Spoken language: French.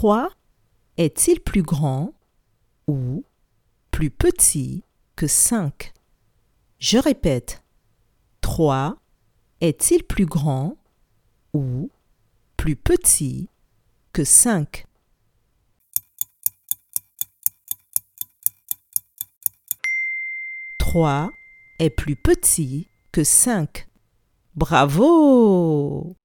3 est-il plus grand ou plus petit que 5 Je répète. 3 est-il plus grand ou plus petit que 5 3 est plus petit que 5. Bravo